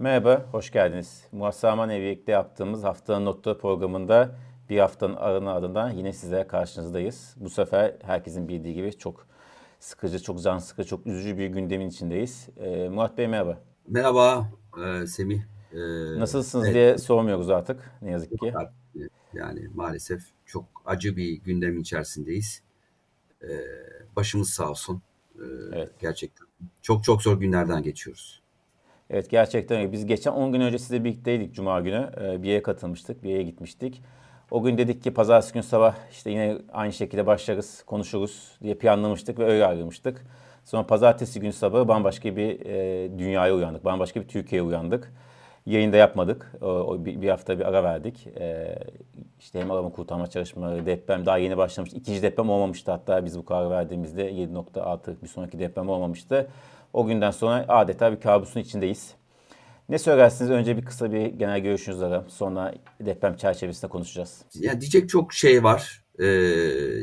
Merhaba, hoş geldiniz. Murat Saman Evi'likte yaptığımız Haftanın Notu programında bir haftanın arına ardından yine sizlere karşınızdayız. Bu sefer herkesin bildiği gibi çok sıkıcı, çok can sıkıcı, çok üzücü bir gündemin içindeyiz. Ee, Murat Bey merhaba. Merhaba e, Semih. E, Nasılsınız evet. diye sormuyoruz artık ne yazık ki. Yani maalesef çok acı bir gündemin içerisindeyiz. Ee, başımız sağ olsun. Ee, evet. Gerçekten çok çok zor günlerden geçiyoruz. Evet gerçekten öyle. Biz geçen 10 gün önce sizle birlikteydik Cuma günü. Ee, bir yere katılmıştık, bir yere gitmiştik. O gün dedik ki pazartesi gün sabah işte yine aynı şekilde başlarız, konuşuruz diye planlamıştık ve öyle ayrılmıştık. Sonra pazartesi gün sabahı bambaşka bir e, dünyaya uyandık, bambaşka bir Türkiye'ye uyandık. Yayında yapmadık. O, o bir, bir hafta bir ara verdik. Ee, işte hem arama kurtarma çalışmaları, deprem daha yeni başlamıştı. İkinci deprem olmamıştı hatta biz bu karar verdiğimizde 7.6 bir sonraki deprem olmamıştı. O günden sonra adeta bir kabusun içindeyiz. Ne söylersiniz? Önce bir kısa bir genel görüşünüzü alalım. Sonra deprem çerçevesinde konuşacağız. Ya diyecek çok şey var. Ee,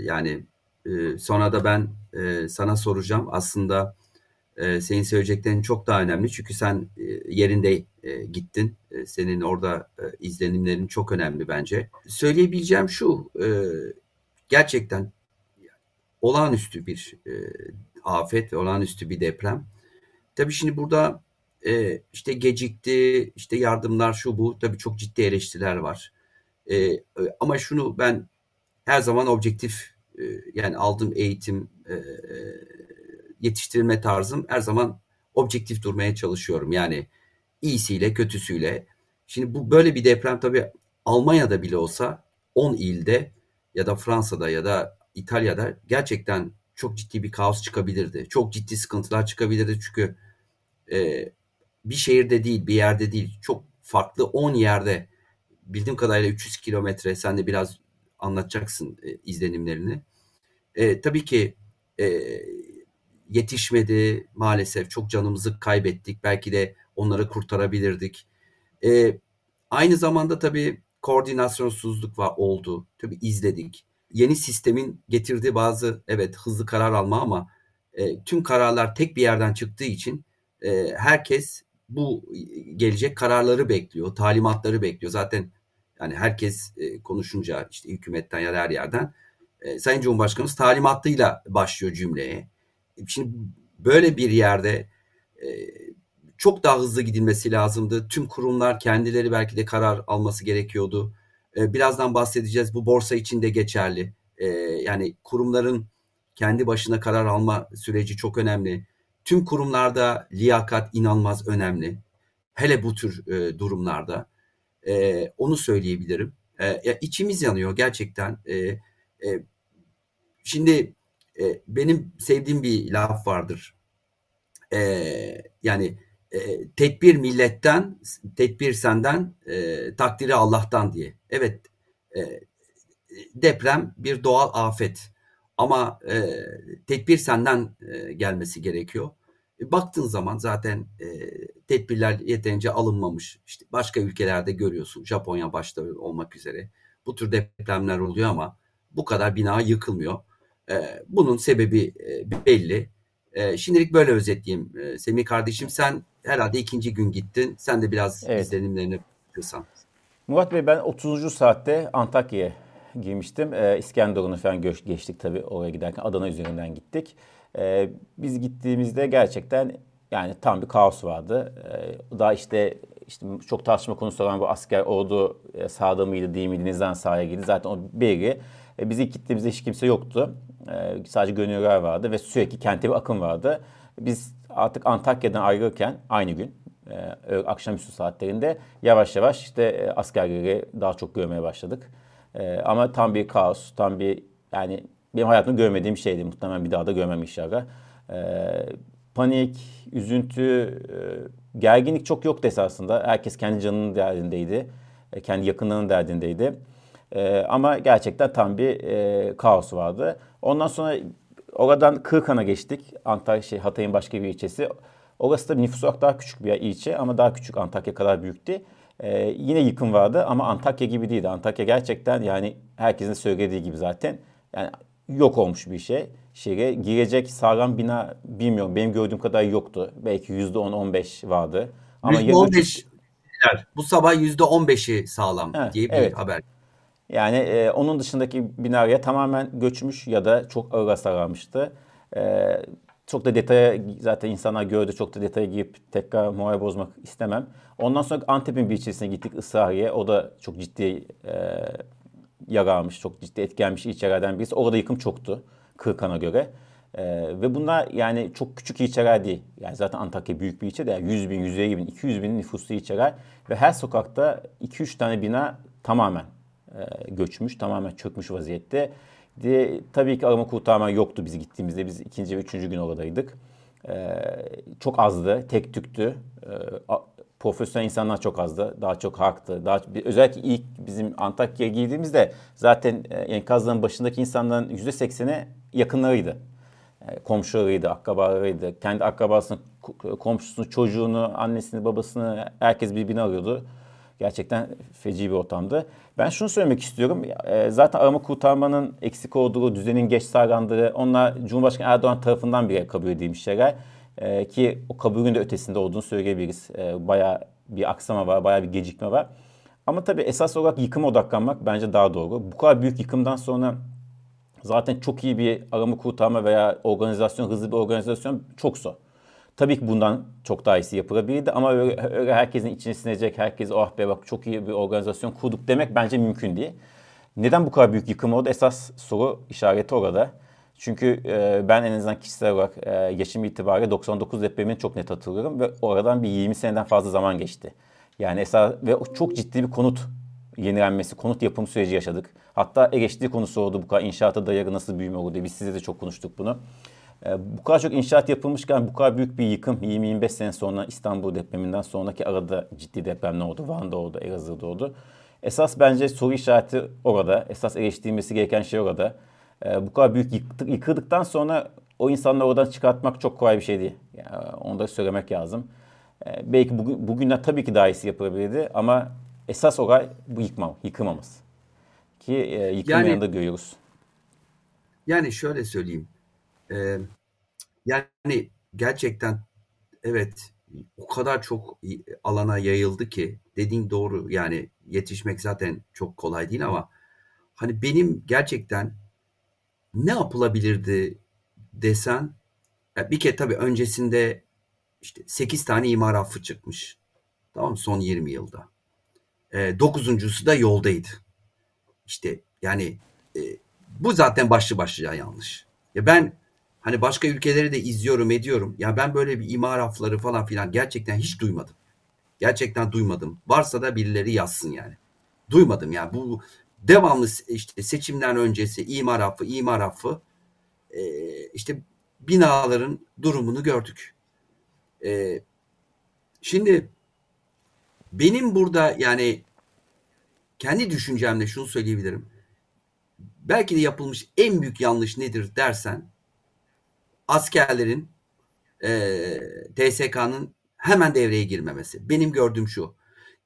yani e, sonra da ben e, sana soracağım. Aslında e, senin söyleyeceklerin çok daha önemli. Çünkü sen e, yerinde e, gittin. E, senin orada e, izlenimlerin çok önemli bence. Söyleyebileceğim şu. E, gerçekten olağanüstü bir e, afet, olağanüstü bir deprem. Tabii şimdi burada e, işte gecikti, işte yardımlar şu bu. Tabii çok ciddi eleştiriler var. E, e, ama şunu ben her zaman objektif e, yani aldığım eğitim e, yetiştirilme tarzım her zaman objektif durmaya çalışıyorum. Yani iyisiyle kötüsüyle. Şimdi bu böyle bir deprem tabii Almanya'da bile olsa 10 ilde ya da Fransa'da ya da İtalya'da gerçekten çok ciddi bir kaos çıkabilirdi. Çok ciddi sıkıntılar çıkabilirdi çünkü e, bir şehirde değil, bir yerde değil, çok farklı 10 yerde bildiğim kadarıyla 300 kilometre sen de biraz anlatacaksın e, izlenimlerini. E, tabii ki e, yetişmedi maalesef çok canımızı kaybettik belki de onları kurtarabilirdik. E, aynı zamanda tabii koordinasyonsuzluk var oldu tabii izledik. Yeni sistemin getirdiği bazı evet hızlı karar alma ama e, tüm kararlar tek bir yerden çıktığı için e, herkes bu gelecek kararları bekliyor, talimatları bekliyor. Zaten yani herkes e, konuşunca işte hükümetten ya da her yerden e, Sayın Cumhurbaşkanımız talimatıyla başlıyor cümleye. Şimdi böyle bir yerde e, çok daha hızlı gidilmesi lazımdı. Tüm kurumlar kendileri belki de karar alması gerekiyordu. E, birazdan bahsedeceğiz. Bu borsa için de geçerli. E, yani kurumların kendi başına karar alma süreci çok önemli. Tüm kurumlarda liyakat inanılmaz önemli. Hele bu tür e, durumlarda. E, onu söyleyebilirim. E, ya içimiz yanıyor gerçekten. E, e, şimdi e, benim sevdiğim bir laf vardır. E, yani e, tedbir milletten, tedbir senden, e, takdiri Allah'tan diye. Evet, e, deprem bir doğal afet ama e, tedbir senden e, gelmesi gerekiyor. E, baktığın zaman zaten e, tedbirler yeterince alınmamış. İşte başka ülkelerde görüyorsun, Japonya başta olmak üzere. Bu tür depremler oluyor ama bu kadar bina yıkılmıyor. E, bunun sebebi e, belli. E, şimdilik böyle özetleyeyim. E, Semih kardeşim sen herhalde ikinci gün gittin. Sen de biraz evet. izlenimlerini kırsan. Murat Bey ben 30. saatte Antakya'ya girmiştim. E, İskenderun'u falan geçtik tabii oraya giderken Adana üzerinden gittik. E, biz gittiğimizde gerçekten yani tam bir kaos vardı. E, daha işte işte çok tartışma konusu olan bu asker ordu e, sağda mıydı değil miydi, nizam sahaya girdi. Zaten o belli. E, biz ilk gittiğimizde hiç kimse yoktu. E, sadece gönüllüler vardı ve sürekli kente bir akım vardı. Biz artık Antakya'dan ayrılırken aynı gün e, akşamüstü saatlerinde yavaş yavaş işte e, askerleri daha çok görmeye başladık. E, ama tam bir kaos, tam bir yani benim hayatımda görmediğim şeydi. Muhtemelen bir daha da görmem inşallah. E, panik, üzüntü, e, gerginlik çok yoktu esasında. Herkes kendi canının derdindeydi. E, kendi yakınlarının derdindeydi. E, ama gerçekten tam bir e, kaos vardı. Ondan sonra oradan Kırkan'a geçtik. Antalya, şey, Hatay'ın başka bir ilçesi. Orası da nüfus olarak daha küçük bir ilçe ama daha küçük Antakya kadar büyüktü. Ee, yine yıkım vardı ama Antakya gibi değildi. Antakya gerçekten yani herkesin söylediği gibi zaten yani yok olmuş bir şey. Şehre girecek sağlam bina bilmiyorum benim gördüğüm kadar yoktu. Belki %10-15 vardı. Ama %15 bu sabah %15'i sağlam evet, diye bir evet. haber. Yani e, onun dışındaki binaya tamamen göçmüş ya da çok ağır hasar almıştı. E, çok da detaya zaten insanlar gördü. Çok da detaya girip tekrar moral bozmak istemem. Ondan sonra Antep'in bir ilçesine gittik Israriye. O da çok ciddi e, yara almış. Çok ciddi etkilenmiş ilçelerden birisi. Orada yıkım çoktu Kırkan'a göre. Ee, ve bunlar yani çok küçük ilçeler değil. Yani zaten Antakya büyük bir ilçe de yani 100 bin, 150 bin, 200 bin nüfuslu ilçeler. Ve her sokakta 2-3 tane bina tamamen e, göçmüş, tamamen çökmüş vaziyette. De, tabii ki arama kurtarma yoktu biz gittiğimizde. Biz ikinci ve üçüncü gün oradaydık. Ee, çok azdı, tek tüktü. Ee, profesyonel insanlar çok azdı. Daha çok halktı. Daha, özellikle ilk bizim Antakya'ya girdiğimizde zaten e, enkazların başındaki insanların yüzde sekseni yakınlarıydı. E, komşularıydı, akrabalarıydı. Kendi akrabasını, komşusunu, çocuğunu, annesini, babasını herkes birbirini arıyordu. Gerçekten feci bir ortamdı. Ben şunu söylemek istiyorum. E, zaten arama kurtarmanın eksik olduğu, düzenin geç sağlandığı, onlar Cumhurbaşkanı Erdoğan tarafından bile kabul edilmiş şeyler. E, ki o kabulün de ötesinde olduğunu söyleyebiliriz. Bayağı bir aksama var, bayağı bir gecikme var. Ama tabii esas olarak yıkıma odaklanmak bence daha doğru. Bu kadar büyük yıkımdan sonra zaten çok iyi bir arama kurtarma veya organizasyon, hızlı bir organizasyon çok zor. Tabii ki bundan çok daha iyisi yapılabilirdi ama öyle, öyle herkesin içine sinecek, herkes oh be bak çok iyi bir organizasyon kurduk demek bence mümkün değil. Neden bu kadar büyük yıkım oldu? Esas soru işareti orada. Çünkü e, ben en azından kişisel olarak e, yaşım itibariyle 99 depremini çok net hatırlıyorum ve oradan bir 20 seneden fazla zaman geçti. Yani esas ve çok ciddi bir konut yenilenmesi, konut yapım süreci yaşadık. Hatta eleştiri konusu oldu bu kadar inşaata dayalı nasıl büyüme oldu diye. Biz size de çok konuştuk bunu. E, bu kadar çok inşaat yapılmışken bu kadar büyük bir yıkım 20-25 sene sonra İstanbul depreminden sonraki arada ciddi depremler oldu. Van'da oldu, Elazığ'da oldu. Esas bence soru işareti orada. Esas eleştirilmesi gereken şey orada. E, bu kadar büyük yıktık, yıkıldıktan sonra o insanları oradan çıkartmak çok kolay bir şey değil. Yani onu da söylemek lazım. E, belki bugün, bugünler tabii ki daha iyisi yapılabilirdi ama esas olay bu yıkmam, yıkımamız. Ki e, yıkım yani, yanında görüyoruz. Yani şöyle söyleyeyim. E, yani gerçekten evet o kadar çok alana yayıldı ki dediğin doğru yani yetişmek zaten çok kolay değil ama hani benim gerçekten ne yapılabilirdi desen bir kere tabii öncesinde işte 8 tane imar affı çıkmış. Tamam son 20 yılda. E, dokuzuncusu da yoldaydı. İşte yani e, bu zaten başlı başlıca yanlış. Ya ben hani başka ülkeleri de izliyorum ediyorum. Ya ben böyle bir imar afları falan filan gerçekten hiç duymadım. Gerçekten duymadım. Varsa da birileri yazsın yani. Duymadım ya. Bu devamlı işte seçimden öncesi imar affı, imar affı e, işte binaların durumunu gördük. E, şimdi benim burada yani kendi düşüncemle şunu söyleyebilirim. Belki de yapılmış en büyük yanlış nedir dersen askerlerin e, TSK'nın hemen devreye girmemesi. Benim gördüğüm şu.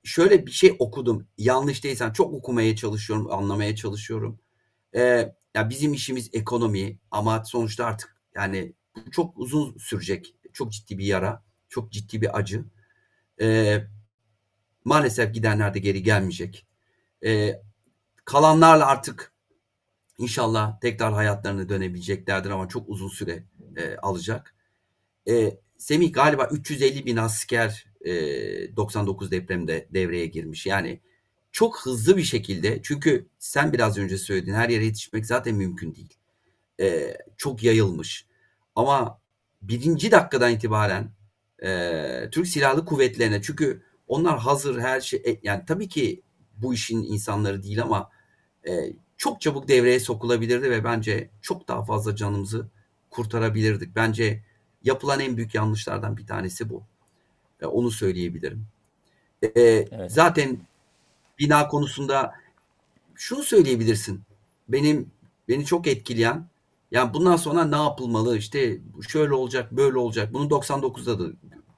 Şöyle bir şey okudum. Yanlış değilsen çok okumaya çalışıyorum, anlamaya çalışıyorum. E, ya bizim işimiz ekonomi ama sonuçta artık yani çok uzun sürecek. Çok ciddi bir yara, çok ciddi bir acı. E, maalesef gidenler de geri gelmeyecek. E, kalanlarla artık inşallah tekrar hayatlarına dönebileceklerdir ama çok uzun süre e, alacak. E, Semih galiba 350 bin asker e, 99 depremde devreye girmiş. Yani çok hızlı bir şekilde çünkü sen biraz önce söyledin her yere yetişmek zaten mümkün değil. E, çok yayılmış. Ama birinci dakikadan itibaren e, Türk Silahlı Kuvvetleri'ne çünkü onlar hazır her şey e, yani tabii ki bu işin insanları değil ama e, çok çabuk devreye sokulabilirdi ve bence çok daha fazla canımızı kurtarabilirdik. Bence yapılan en büyük yanlışlardan bir tanesi bu. E, onu söyleyebilirim. E, evet. Zaten bina konusunda şunu söyleyebilirsin. Benim beni çok etkileyen yani bundan sonra ne yapılmalı işte şöyle olacak böyle olacak. Bunu 99'da da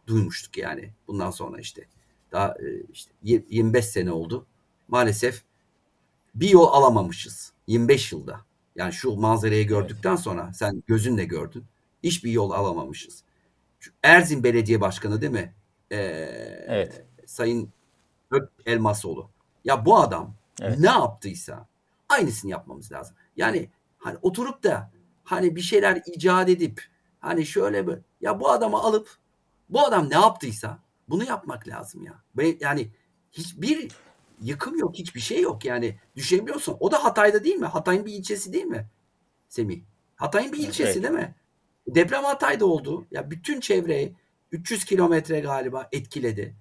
duymuştuk yani bundan sonra işte. Daha e, işte 25 sene oldu. Maalesef bir yol alamamışız 25 yılda. Yani şu manzarayı gördükten sonra sen gözünle gördün. Hiçbir yol alamamışız. Erzin Belediye Başkanı değil mi? e, evet. Sayın Ök Elmasoğlu. Ya bu adam evet. ne yaptıysa aynısını yapmamız lazım. Yani hani oturup da hani bir şeyler icat edip hani şöyle bir ya bu adamı alıp bu adam ne yaptıysa bunu yapmak lazım ya. Yani hiçbir yıkım yok, hiçbir şey yok yani. Düşünebiliyorsun. O da Hatay'da değil mi? Hatay'ın bir ilçesi değil mi? Semih. Hatay'ın bir ilçesi evet. değil mi? Deprem Hatay'da oldu. Ya bütün çevreyi 300 kilometre galiba etkiledi.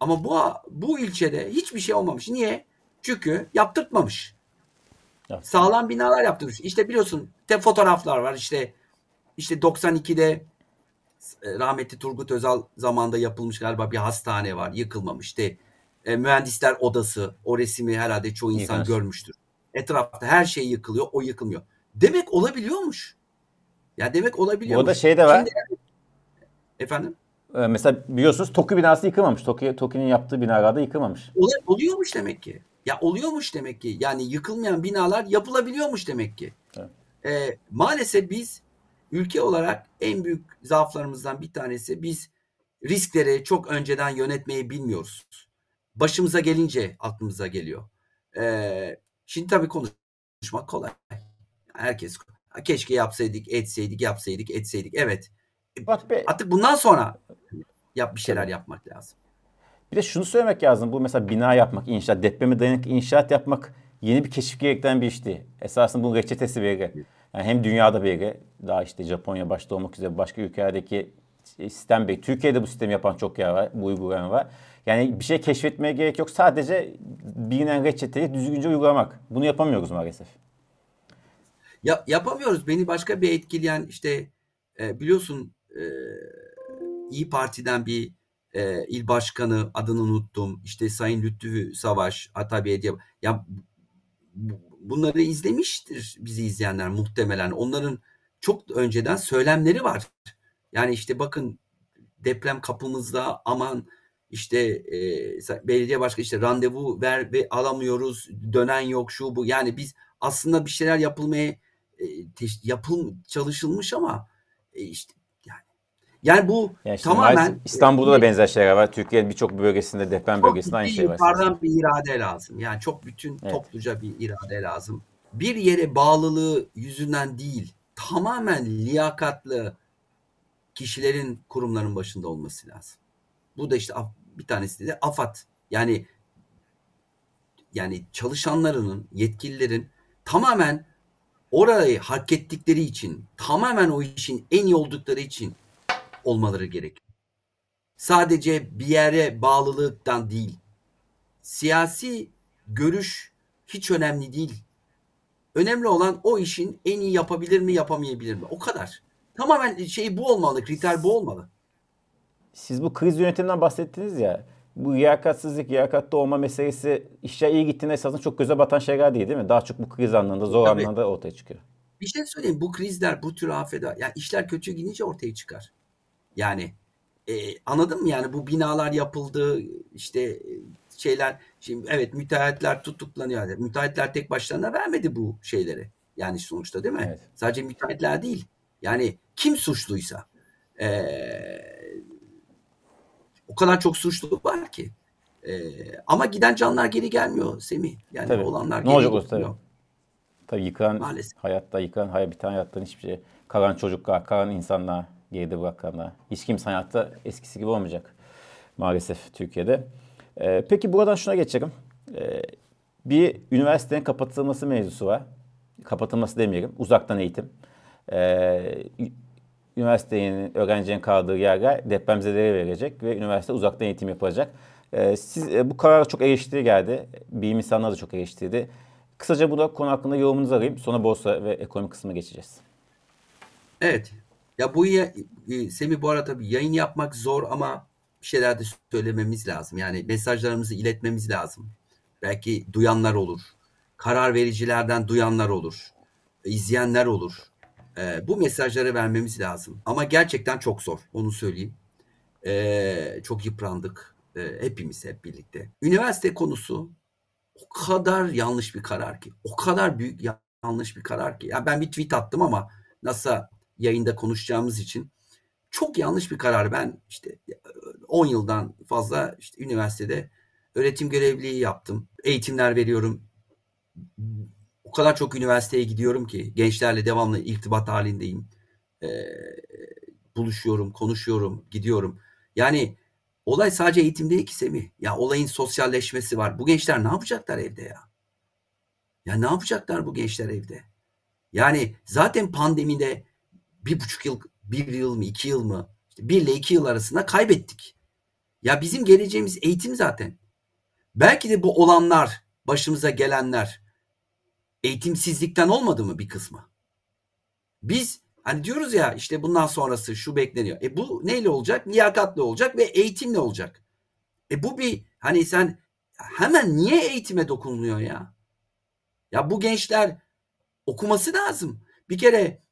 Ama bu bu ilçede hiçbir şey olmamış. Niye? Çünkü yaptırtmamış. Evet. Sağlam binalar yaptırmış. İşte biliyorsun te fotoğraflar var. İşte işte 92'de e, rahmetli Turgut Özal zamanında yapılmış galiba bir hastane var. Yıkılmamış. İşte e, mühendisler odası. O resmi herhalde çoğu insan Yıkar. görmüştür. Etrafta her şey yıkılıyor. O yıkılmıyor. Demek olabiliyormuş. Ya demek olabiliyormuş. O da şey de var. Şimdi, efendim? Ee, mesela biliyorsunuz Toki binası yıkılmamış. Toki, Toki'nin yaptığı binalarda yıkılmamış. Ol, oluyormuş demek ki. Ya oluyormuş demek ki. Yani yıkılmayan binalar yapılabiliyormuş demek ki. Evet. Ee, maalesef biz ülke olarak en büyük zaaflarımızdan bir tanesi biz riskleri çok önceden yönetmeyi bilmiyoruz. Başımıza gelince aklımıza geliyor. Ee, şimdi tabii konuşmak kolay. Herkes keşke yapsaydık, etseydik, yapsaydık, etseydik. Evet. Bak be. Artık bundan sonra yap bir şeyler yapmak lazım. Bir de şunu söylemek lazım. Bu mesela bina yapmak, inşaat, depreme dayanıklı inşaat yapmak yeni bir keşif gerektiren bir işti. Esasında bunun reçetesi belli. Yani hem dünyada belli, daha işte Japonya başta olmak üzere başka ülkelerdeki sistem belli. Türkiye'de bu sistemi yapan çok yer var, bu uygulayan var. Yani bir şey keşfetmeye gerek yok. Sadece bilinen reçeteyi düzgünce uygulamak. Bunu yapamıyoruz maalesef. Ya, yapamıyoruz. Beni başka bir etkileyen işte e, biliyorsun e, İyi Parti'den bir e, il başkanı adını unuttum. İşte Sayın Lütfü Savaş, Atabi diye. Ya bunları izlemiştir bizi izleyenler muhtemelen. Onların çok önceden söylemleri var. Yani işte bakın deprem kapımızda aman işte e, belediye başkanı işte randevu ver ve alamıyoruz dönen yok şu bu yani biz aslında bir şeyler yapılmaya e, yapıl çalışılmış ama e, işte yani bu yani tamamen İstanbul'da da benzer şeyler var. Türkiye'nin birçok bölgesinde deprem bölgesinde aynı şey var. Yukarıdan bir irade lazım. Yani çok bütün evet. topluca bir irade lazım. Bir yere bağlılığı yüzünden değil, tamamen liyakatlı kişilerin kurumların başında olması lazım. Bu da işte bir tanesi de AFAD. Yani yani çalışanlarının, yetkililerin tamamen orayı hak ettikleri için, tamamen o işin en iyi oldukları için olmaları gerekiyor. Sadece bir yere bağlılıktan değil. Siyasi görüş hiç önemli değil. Önemli olan o işin en iyi yapabilir mi yapamayabilir mi? O kadar. Tamamen şey bu olmalı, kriter bu olmalı. Siz bu kriz yönetiminden bahsettiniz ya. Bu liyakatsızlık, liyakatlı olma meselesi işe iyi gittiğinde esasında çok göze batan şeyler değil değil mi? Daha çok bu kriz anlamında, zor Tabii. anlamında ortaya çıkıyor. Bir şey söyleyeyim. Bu krizler, bu tür afetler, yani işler kötü gidince ortaya çıkar. Yani e, anladın mı yani bu binalar yapıldı işte e, şeyler şimdi evet müteahhitler tutuklanıyor. Yani müteahhitler tek başlarına vermedi bu şeyleri. Yani sonuçta değil mi? Evet. Sadece müteahhitler değil. Yani kim suçluysa e, o kadar çok suçlu var ki. E, ama giden canlar geri gelmiyor Semih. Yani tabii. olanlar ne geri olacak tabii. Tabii yıkan Maalesef. hayatta yıkan hayat biten hayattan hiçbir şey. Kalan çocuklar, kalan insanlar geride bırakanlar. Hiç kimse hayatta eskisi gibi olmayacak maalesef Türkiye'de. Ee, peki buradan şuna geçelim. Ee, bir üniversitenin kapatılması mevzusu var. Kapatılması demeyelim. Uzaktan eğitim. Ee, üniversitenin öğrencinin kaldığı yerler depremzedelere verecek ve üniversite uzaktan eğitim yapacak. Ee, siz e, bu karara çok eleştiri geldi. Bilim insanları da çok eleştirdi. Kısaca bu da konu hakkında yorumunuzu alayım. Sonra borsa ve ekonomi kısmına geçeceğiz. Evet. Ya bu ya, e, Semih bu arada tabii yayın yapmak zor ama bir şeyler de söylememiz lazım. Yani mesajlarımızı iletmemiz lazım. Belki duyanlar olur. Karar vericilerden duyanlar olur. izleyenler olur. E, bu mesajları vermemiz lazım. Ama gerçekten çok zor. Onu söyleyeyim. E, çok yıprandık. E, hepimiz hep birlikte. Üniversite konusu o kadar yanlış bir karar ki. O kadar büyük yanlış bir karar ki. Yani ben bir tweet attım ama nasıl yayında konuşacağımız için çok yanlış bir karar. Ben işte 10 yıldan fazla işte üniversitede öğretim görevliliği yaptım. Eğitimler veriyorum. O kadar çok üniversiteye gidiyorum ki gençlerle devamlı irtibat halindeyim. Ee, buluşuyorum, konuşuyorum, gidiyorum. Yani olay sadece eğitim değil ki Semih. Ya olayın sosyalleşmesi var. Bu gençler ne yapacaklar evde ya? Ya ne yapacaklar bu gençler evde? Yani zaten pandemide bir buçuk yıl, bir yıl mı, iki yıl mı? İşte bir ile iki yıl arasında kaybettik. Ya bizim geleceğimiz eğitim zaten. Belki de bu olanlar, başımıza gelenler eğitimsizlikten olmadı mı bir kısmı? Biz hani diyoruz ya işte bundan sonrası şu bekleniyor. E bu neyle olacak? Liyakatlı olacak ve eğitimle olacak. E bu bir hani sen hemen niye eğitime dokunuluyor ya? Ya bu gençler okuması lazım. Bir kere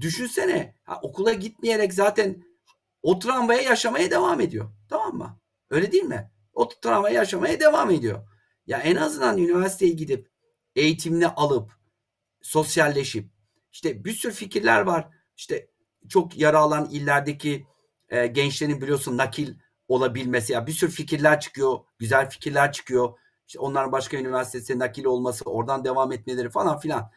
düşünsene ha, okula gitmeyerek zaten o travmaya yaşamaya devam ediyor. Tamam mı? Öyle değil mi? O travmayı yaşamaya devam ediyor. Ya en azından üniversiteye gidip eğitimini alıp sosyalleşip işte bir sürü fikirler var. İşte çok yara alan illerdeki e, gençlerin biliyorsun nakil olabilmesi ya bir sürü fikirler çıkıyor, güzel fikirler çıkıyor. İşte onların başka üniversitesine nakil olması, oradan devam etmeleri falan filan.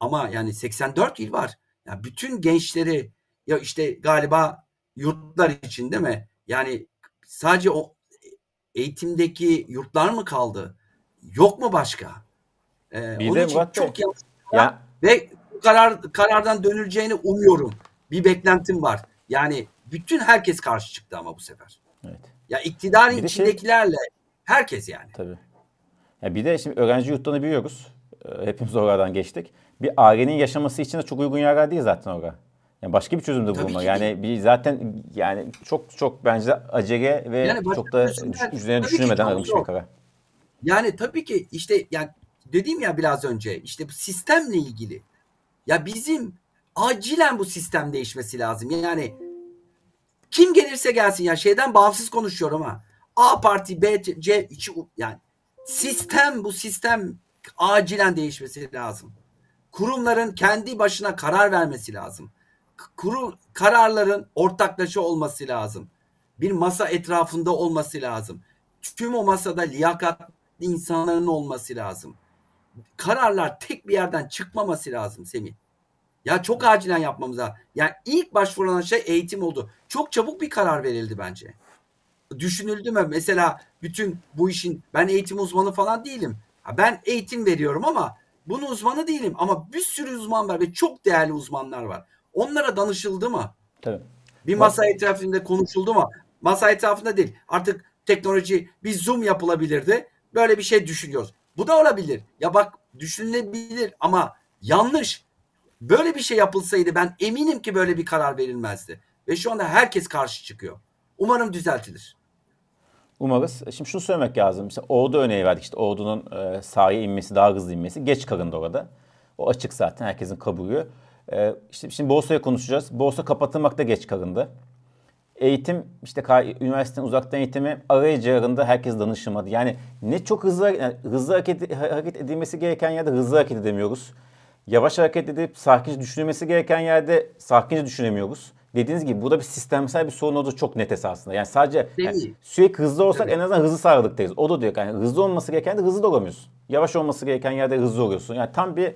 Ama yani 84 il var. Ya bütün gençleri ya işte galiba yurtlar için değil mi? Yani sadece o eğitimdeki yurtlar mı kaldı? Yok mu başka? Ee, bir onun için Murat çok yanlış ya ve bu karar karardan dönüleceğini umuyorum. Bir beklentim var. Yani bütün herkes karşı çıktı ama bu sefer. evet. Ya iktidarın şey- içindekilerle herkes yani. Tabii. Ya bir de şimdi öğrenci yurtlarını biliyoruz. Ee, Hepimiz oradan geçtik. Bir ailenin yaşaması için de çok uygun yerler değil zaten orada. Yani başka bir çözüm de bulma. Yani bir zaten yani çok çok bence acele ve Yani çok da üzerine düşünmeden alınmış bir karar. Yani tabii ki işte yani dediğim ya biraz önce işte bu sistemle ilgili. Ya bizim acilen bu sistem değişmesi lazım. Yani kim gelirse gelsin ya şeyden bağımsız konuşuyorum ha. A parti, B, C, içi, yani sistem bu sistem acilen değişmesi lazım. Kurumların kendi başına karar vermesi lazım. Kurum kararların ortaklaşa olması lazım. Bir masa etrafında olması lazım. Tüm o masada liyakatli insanların olması lazım. Kararlar tek bir yerden çıkmaması lazım Semih. Ya çok acilen yapmamız lazım. Yani ilk başvurulan şey eğitim oldu. Çok çabuk bir karar verildi bence. Düşünüldü mü? Mesela bütün bu işin ben eğitim uzmanı falan değilim. Ha, Ben eğitim veriyorum ama bunun uzmanı değilim. Ama bir sürü uzman var ve çok değerli uzmanlar var. Onlara danışıldı mı? Tabii. Bir masa etrafında konuşuldu mu? Masa etrafında değil. Artık teknoloji bir zoom yapılabilirdi. Böyle bir şey düşünüyoruz. Bu da olabilir. Ya bak düşünülebilir ama yanlış. Böyle bir şey yapılsaydı ben eminim ki böyle bir karar verilmezdi. Ve şu anda herkes karşı çıkıyor. Umarım düzeltilir. Umarız. Şimdi şunu söylemek lazım. İşte Ordu örneği verdik. İşte Ordu'nun e, sahaya inmesi, daha hızlı inmesi. Geç kalındı orada. O açık zaten. Herkesin kabulü. E, işte şimdi borsaya konuşacağız. Borsa kapatılmakta geç kalındı. Eğitim, işte üniversitenin uzaktan eğitimi arayıcılarında herkes danışılmadı. Yani ne çok hızlı yani hızlı hareket, hareket edilmesi gereken yerde hızlı hareket edemiyoruz. Yavaş hareket edip sakince düşünülmesi gereken yerde sakince düşünemiyoruz. Dediğiniz gibi burada bir sistemsel bir sorun olduğu çok net esasında. Yani sadece yani sürekli hızlı olsak Tabii. en azından hızlı sağlıktayız. O da diyor yani hızlı olması gereken yerde hızlı da olamıyorsun. Yavaş olması gereken yerde hızlı oluyorsun. Yani tam bir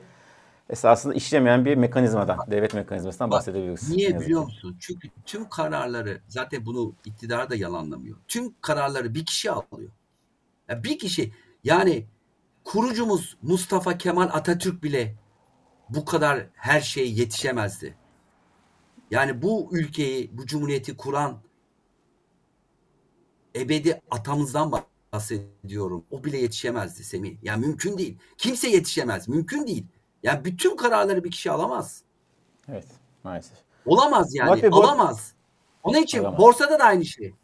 esasında işlemeyen bir mekanizmadan, devlet mekanizmasından bahsedebiliriz. Niye biliyor musun? Çünkü tüm kararları zaten bunu iktidar da yalanlamıyor. Tüm kararları bir kişi alıyor. Ya bir kişi yani kurucumuz Mustafa Kemal Atatürk bile bu kadar her şeye yetişemezdi. Yani bu ülkeyi, bu cumhuriyeti kuran ebedi atamızdan bahsediyorum. O bile yetişemezdi Semih. Yani mümkün değil. Kimse yetişemez. Mümkün değil. Yani bütün kararları bir kişi alamaz. Evet, maalesef. Olamaz yani. Bu- alamaz. Onun için Olamaz. borsada da aynı şey.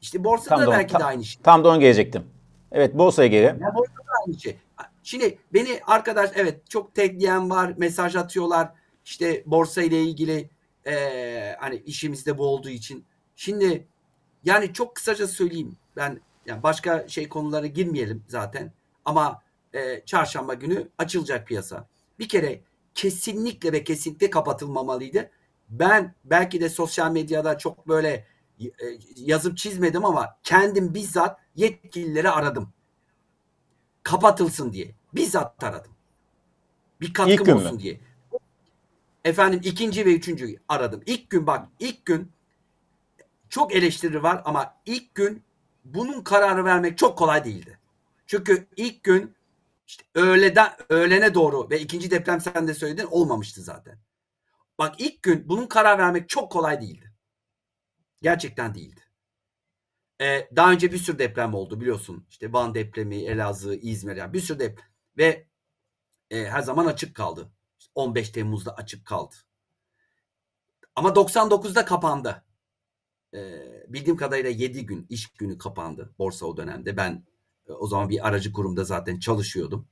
İşte borsada Tam da belki tam, de aynı şey. tam da onu gelecektim. Evet, borsaya gelelim. Ya borsada da aynı şey. Şimdi beni arkadaş evet çok tekleyen var, mesaj atıyorlar. İşte borsa ile ilgili eee, hani işimizde bu olduğu için. Şimdi yani çok kısaca söyleyeyim. Ben yani başka şey konulara girmeyelim zaten. Ama eee, çarşamba günü açılacak piyasa. Bir kere kesinlikle ve kesinlikle kapatılmamalıydı. Ben belki de sosyal medyada çok böyle yazıp çizmedim ama kendim bizzat yetkilileri aradım. Kapatılsın diye. Bizzat aradım. Bir katkım olsun mü? diye. Efendim ikinci ve üçüncü aradım. İlk gün bak ilk gün çok eleştiri var ama ilk gün bunun kararı vermek çok kolay değildi. Çünkü ilk gün işte öğleden öğlene doğru ve ikinci deprem sen de söyledin olmamıştı zaten. Bak ilk gün bunun karar vermek çok kolay değildi. Gerçekten değildi. Ee, daha önce bir sürü deprem oldu biliyorsun. İşte Van depremi, Elazığ, İzmir yani bir sürü deprem. Ve e, her zaman açık kaldı. 15 Temmuz'da açık kaldı. Ama 99'da kapandı. Ee, bildiğim kadarıyla 7 gün iş günü kapandı borsa o dönemde. Ben o zaman bir aracı kurumda zaten çalışıyordum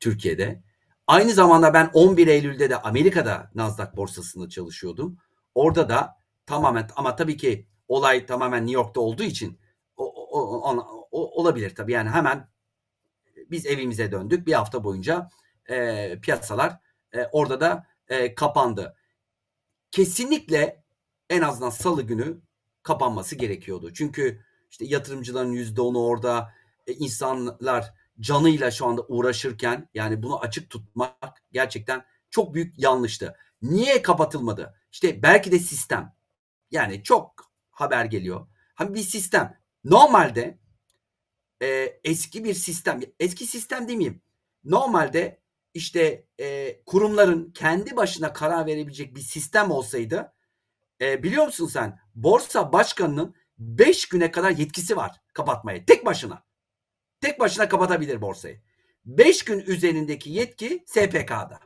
Türkiye'de. Aynı zamanda ben 11 Eylül'de de Amerika'da Nasdaq borsasında çalışıyordum. Orada da tamamen ama tabii ki olay tamamen New York'ta olduğu için o, o, o, o, olabilir tabii. Yani hemen biz evimize döndük. Bir hafta boyunca e, piyasalar e, orada da e, kapandı. Kesinlikle en azından salı günü kapanması gerekiyordu. Çünkü işte yatırımcıların yüzde onu orada e, insanlar canıyla şu anda uğraşırken yani bunu açık tutmak gerçekten çok büyük yanlıştı. Niye kapatılmadı? İşte belki de sistem. Yani çok haber geliyor. Hani bir sistem. Normalde e, eski bir sistem, eski sistem demeyeyim. Normalde işte e, kurumların kendi başına karar verebilecek bir sistem olsaydı e, biliyor musun sen borsa başkanının 5 güne kadar yetkisi var kapatmaya tek başına. Tek başına kapatabilir borsayı. 5 gün üzerindeki yetki SPK'da.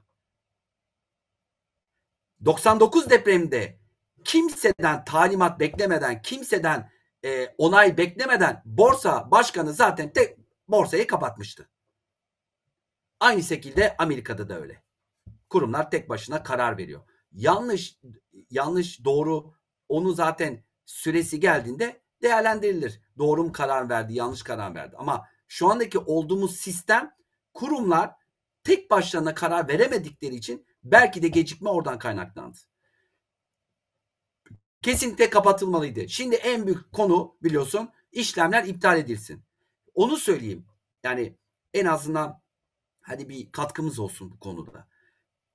99 depreminde kimseden talimat beklemeden, kimseden e, onay beklemeden borsa başkanı zaten tek borsayı kapatmıştı. Aynı şekilde Amerika'da da öyle. Kurumlar tek başına karar veriyor. Yanlış yanlış doğru onu zaten süresi geldiğinde değerlendirilir. Doğru mu karar verdi, yanlış karar verdi. Ama şu andaki olduğumuz sistem kurumlar tek başlarına karar veremedikleri için belki de gecikme oradan kaynaklandı. Kesinlikle kapatılmalıydı. Şimdi en büyük konu biliyorsun işlemler iptal edilsin. Onu söyleyeyim. Yani en azından hadi bir katkımız olsun bu konuda.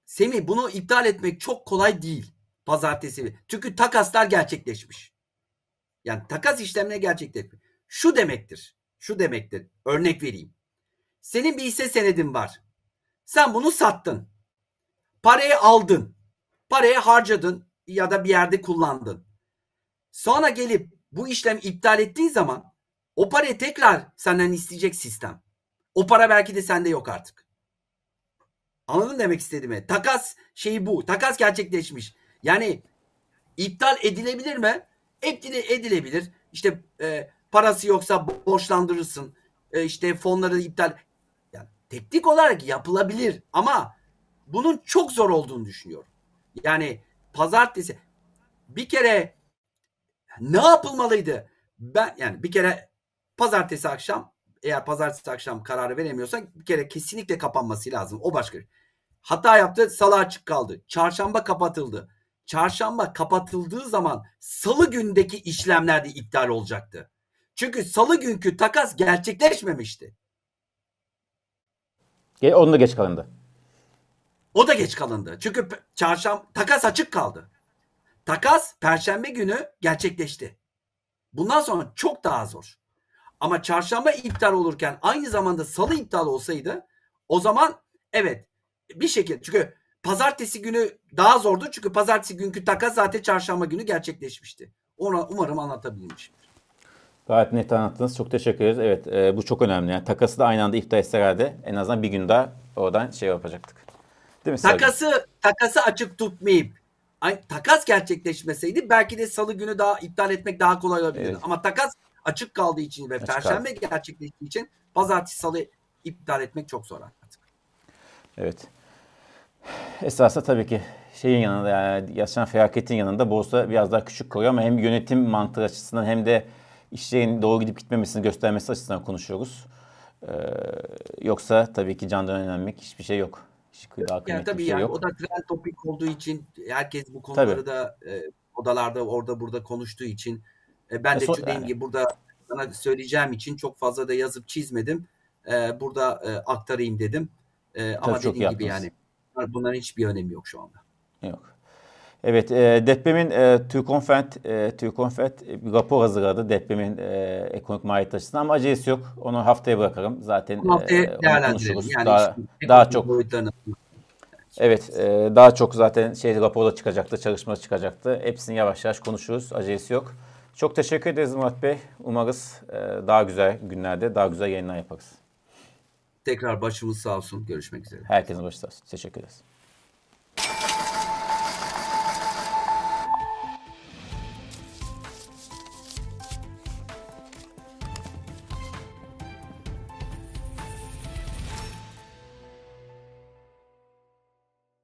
Semih bunu iptal etmek çok kolay değil. Pazartesi. Çünkü takaslar gerçekleşmiş. Yani takas işlemleri gerçekleşmiş. Şu demektir. Şu demektir. Örnek vereyim. Senin bir hisse senedin var. Sen bunu sattın. Parayı aldın. Parayı harcadın ya da bir yerde kullandın. Sonra gelip bu işlem iptal ettiğin zaman o parayı tekrar senden isteyecek sistem. O para belki de sende yok artık. Anladın demek istediğimi? Takas şeyi bu. Takas gerçekleşmiş. Yani iptal edilebilir mi? Edile, edilebilir. İşte e, parası yoksa borçlandırırsın. E, işte fonları iptal. Yani teknik olarak yapılabilir ama bunun çok zor olduğunu düşünüyorum. Yani pazartesi bir kere ne yapılmalıydı? Ben yani bir kere pazartesi akşam eğer pazartesi akşam kararı veremiyorsak bir kere kesinlikle kapanması lazım. O başka. Hata yaptı, salı açık kaldı. Çarşamba kapatıldı. Çarşamba kapatıldığı zaman salı gündeki işlemler de iptal olacaktı. Çünkü salı günkü takas gerçekleşmemişti. Onun da geç kalındı. O da geç kalındı. Çünkü çarşamba takas açık kaldı. Takas perşembe günü gerçekleşti. Bundan sonra çok daha zor. Ama çarşamba iptal olurken aynı zamanda salı iptal olsaydı o zaman evet bir şekilde çünkü pazartesi günü daha zordu çünkü pazartesi günkü takas zaten çarşamba günü gerçekleşmişti. Ona umarım anlatabilmişim. Gayet net anlattınız. Çok teşekkür ederiz. Evet e, bu çok önemli. Yani takası da aynı anda iptal etse herhalde en azından bir gün daha oradan şey yapacaktık. Değil mi? Takası, Sadece? takası açık tutmayıp ay, takas gerçekleşmeseydi belki de salı günü daha iptal etmek daha kolay olabilirdi. Evet. Ama takas açık kaldığı için ve açık perşembe kaldı. gerçekleştiği için pazartesi salı iptal etmek çok zor artık. Evet. Esasında tabii ki şeyin yanında yani yaşanan felaketin yanında borsa biraz daha küçük kalıyor ama hem yönetim mantığı açısından hem de işlerin doğru gidip gitmemesini göstermesi açısından konuşuyoruz. Ee, yoksa tabii ki candan önemli hiçbir şey yok. Daha yani tabii şey yani yok. o da trend topik olduğu için herkes bu konuları tabii. da e, odalarda orada burada konuştuğu için E, ben E, de son- dediğim yani. gibi burada sana söyleyeceğim için çok fazla da yazıp çizmedim. E, burada e, aktarayım dedim. E, ama dediğim gibi yani bunlar- bunların hiçbir önemi yok şu anda. Yok. Evet, e, depremin e, TÜRKONFET, e, TÜRKONFET e, bir rapor hazırladı depremin e, ekonomik maliyet açısından ama acelesi yok. Onu haftaya bırakalım. Zaten haftaya e, onu konuşuruz. Yani daha, işte daha çok boyutlarını Evet, e, daha çok zaten şey raporda çıkacaktı, çalışma çıkacaktı. Hepsini yavaş yavaş konuşuruz. Acelesi yok. Çok teşekkür ederiz Murat Bey. Umarız e, daha güzel günlerde daha güzel yayınlar yaparız. tekrar başımız sağ olsun. Görüşmek üzere. Herkesin başı sağ olsun. Teşekkür ederiz.